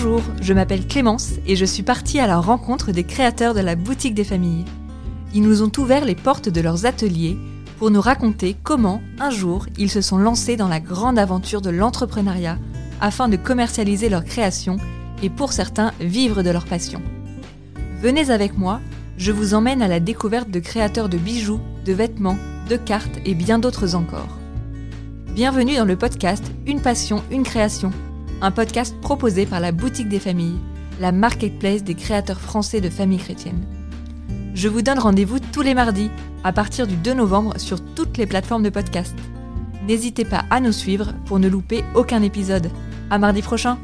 Bonjour, je m'appelle Clémence et je suis partie à la rencontre des créateurs de la boutique des familles. Ils nous ont ouvert les portes de leurs ateliers pour nous raconter comment, un jour, ils se sont lancés dans la grande aventure de l'entrepreneuriat afin de commercialiser leurs créations et pour certains vivre de leur passion. Venez avec moi, je vous emmène à la découverte de créateurs de bijoux, de vêtements, de cartes et bien d'autres encore. Bienvenue dans le podcast Une passion, une création, un podcast proposé par la Boutique des Familles, la marketplace des créateurs français de familles chrétiennes. Je vous donne rendez-vous tous les mardis à partir du 2 novembre sur toutes les plateformes de podcast. N'hésitez pas à nous suivre pour ne louper aucun épisode. À mardi prochain!